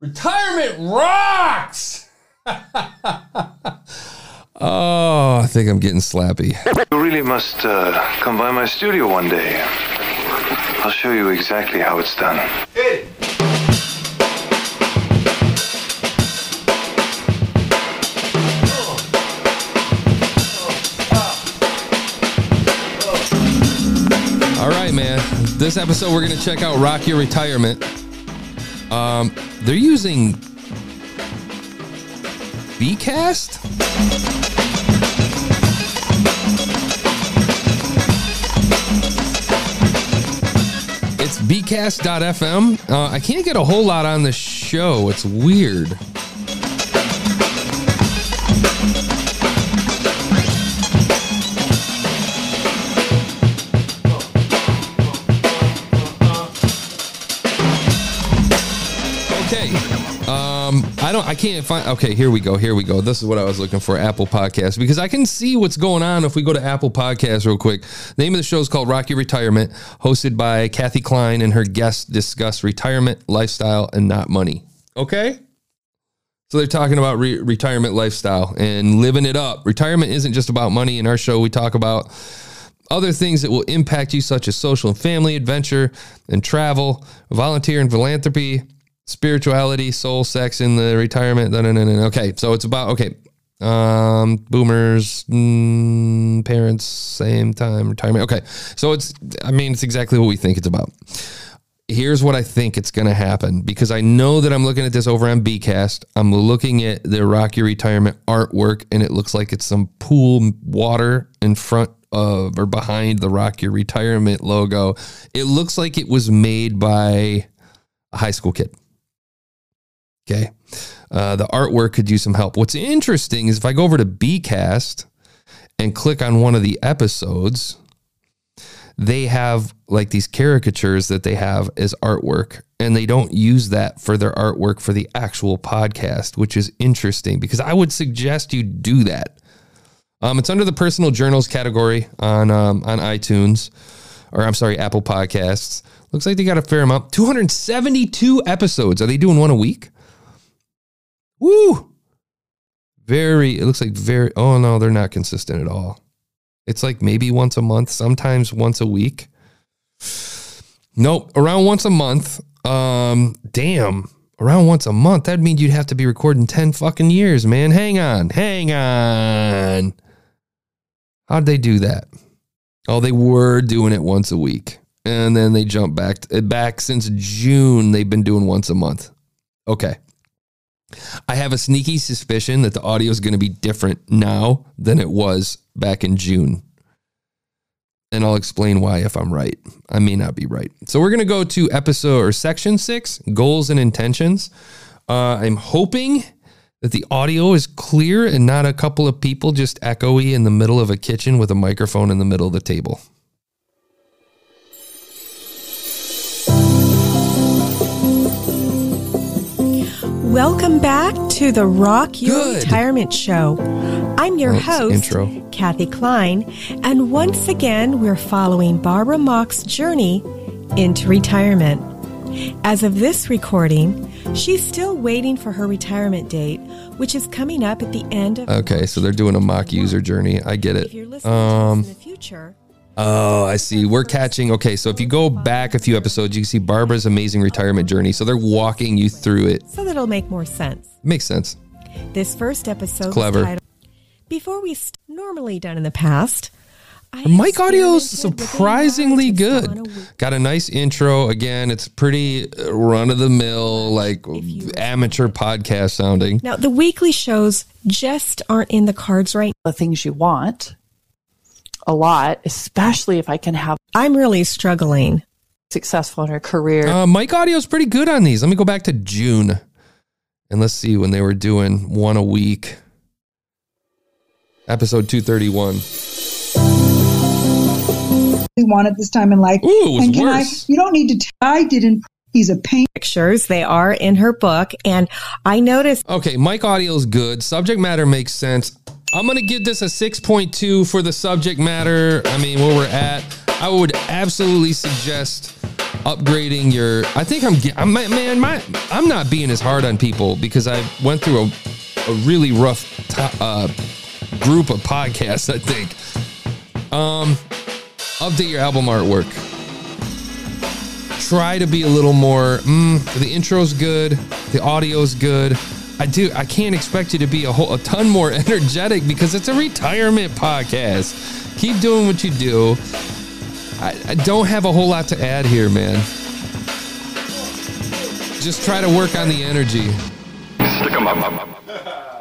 Retirement rocks. oh, I think I'm getting slappy. You really must uh, come by my studio one day. I'll show you exactly how it's done. All right, man. This episode, we're going to check out Rock Your Retirement. Um, they're using Bcast. It's bcast.fm. Uh, I can't get a whole lot on the show. It's weird. I don't I can't find okay, here we go. Here we go. This is what I was looking for, Apple Podcast, because I can see what's going on if we go to Apple Podcast real quick. name of the show is called Rock Your Retirement, hosted by Kathy Klein and her guests discuss retirement, lifestyle, and not money. Okay? So they're talking about re- retirement lifestyle and living it up. Retirement isn't just about money. In our show, we talk about other things that will impact you, such as social and family, adventure and travel, volunteer and philanthropy, spirituality, soul, sex in the retirement. No, no, no, no. Okay, so it's about okay. Um, boomers, mm, parents, same time, retirement. Okay, so it's. I mean, it's exactly what we think it's about. Here's what I think it's going to happen because I know that I'm looking at this over on Bcast. I'm looking at the Rock Your Retirement artwork, and it looks like it's some pool water in front of or behind the Rock Your Retirement logo. It looks like it was made by a high school kid. Okay. Uh, the artwork could use some help. What's interesting is if I go over to Bcast and click on one of the episodes, they have like these caricatures that they have as artwork, and they don't use that for their artwork for the actual podcast, which is interesting because I would suggest you do that. Um, it's under the personal journals category on um, on iTunes, or I'm sorry, Apple Podcasts. Looks like they got a fair amount. 272 episodes. Are they doing one a week? Woo! Very, it looks like very, oh no, they're not consistent at all. It's like maybe once a month, sometimes once a week. Nope, around once a month. Um, damn, around once a month. That'd mean you'd have to be recording 10 fucking years, man. Hang on, hang on. How'd they do that? Oh, they were doing it once a week. And then they jumped back back since June. They've been doing once a month. Okay. I have a sneaky suspicion that the audio is going to be different now than it was back in June. And I'll explain why if I'm right. I may not be right. So we're going to go to episode or section six goals and intentions. Uh, I'm hoping that the audio is clear and not a couple of people just echoey in the middle of a kitchen with a microphone in the middle of the table. Welcome back to the Rock Your Good. Retirement Show. I'm your host, intro. Kathy Klein, and once again, we're following Barbara Mock's journey into retirement. As of this recording, she's still waiting for her retirement date, which is coming up at the end of. Okay, so they're doing a mock user journey. I get if you're it. listening Um, to this in the future, Oh, I see. We're catching. Okay, so if you go back a few episodes, you can see Barbara's amazing retirement journey. So they're walking you through it. so that it'll make more sense. Makes sense. This first episode was clever. titled- Before we st- normally done in the past. I The mic audio is experimented with a surprisingly good. a Got a nice intro. Again, it's pretty uh, run of the mill, like amateur podcast sounding. Now, the weekly shows just aren't in the cards right the things you want a lot, especially if I can have I'm really struggling. successful in her career. Uh, mic audio is pretty good on these. Let me go back to June and let's see when they were doing one a week. Episode 231. we want at this time in life. Ooh, it was and can worse. I? You don't need to. T- I didn't. He's a pain. Pictures, they are in her book. And I noticed Okay, mic audio is good. Subject matter makes sense. I'm going to give this a 6.2 for the subject matter. I mean, where we're at. I would absolutely suggest upgrading your. I think I'm. I'm man. My I'm not being as hard on people because I went through a, a really rough to, uh, group of podcasts. I think. Um, update your album artwork. Try to be a little more. Mm, the intro's good. The audio's good. I do. I can't expect you to be a whole a ton more energetic because it's a retirement podcast. Keep doing what you do. I, I don't have a whole lot to add here, man. Just try to work on the energy. Stick 'em up.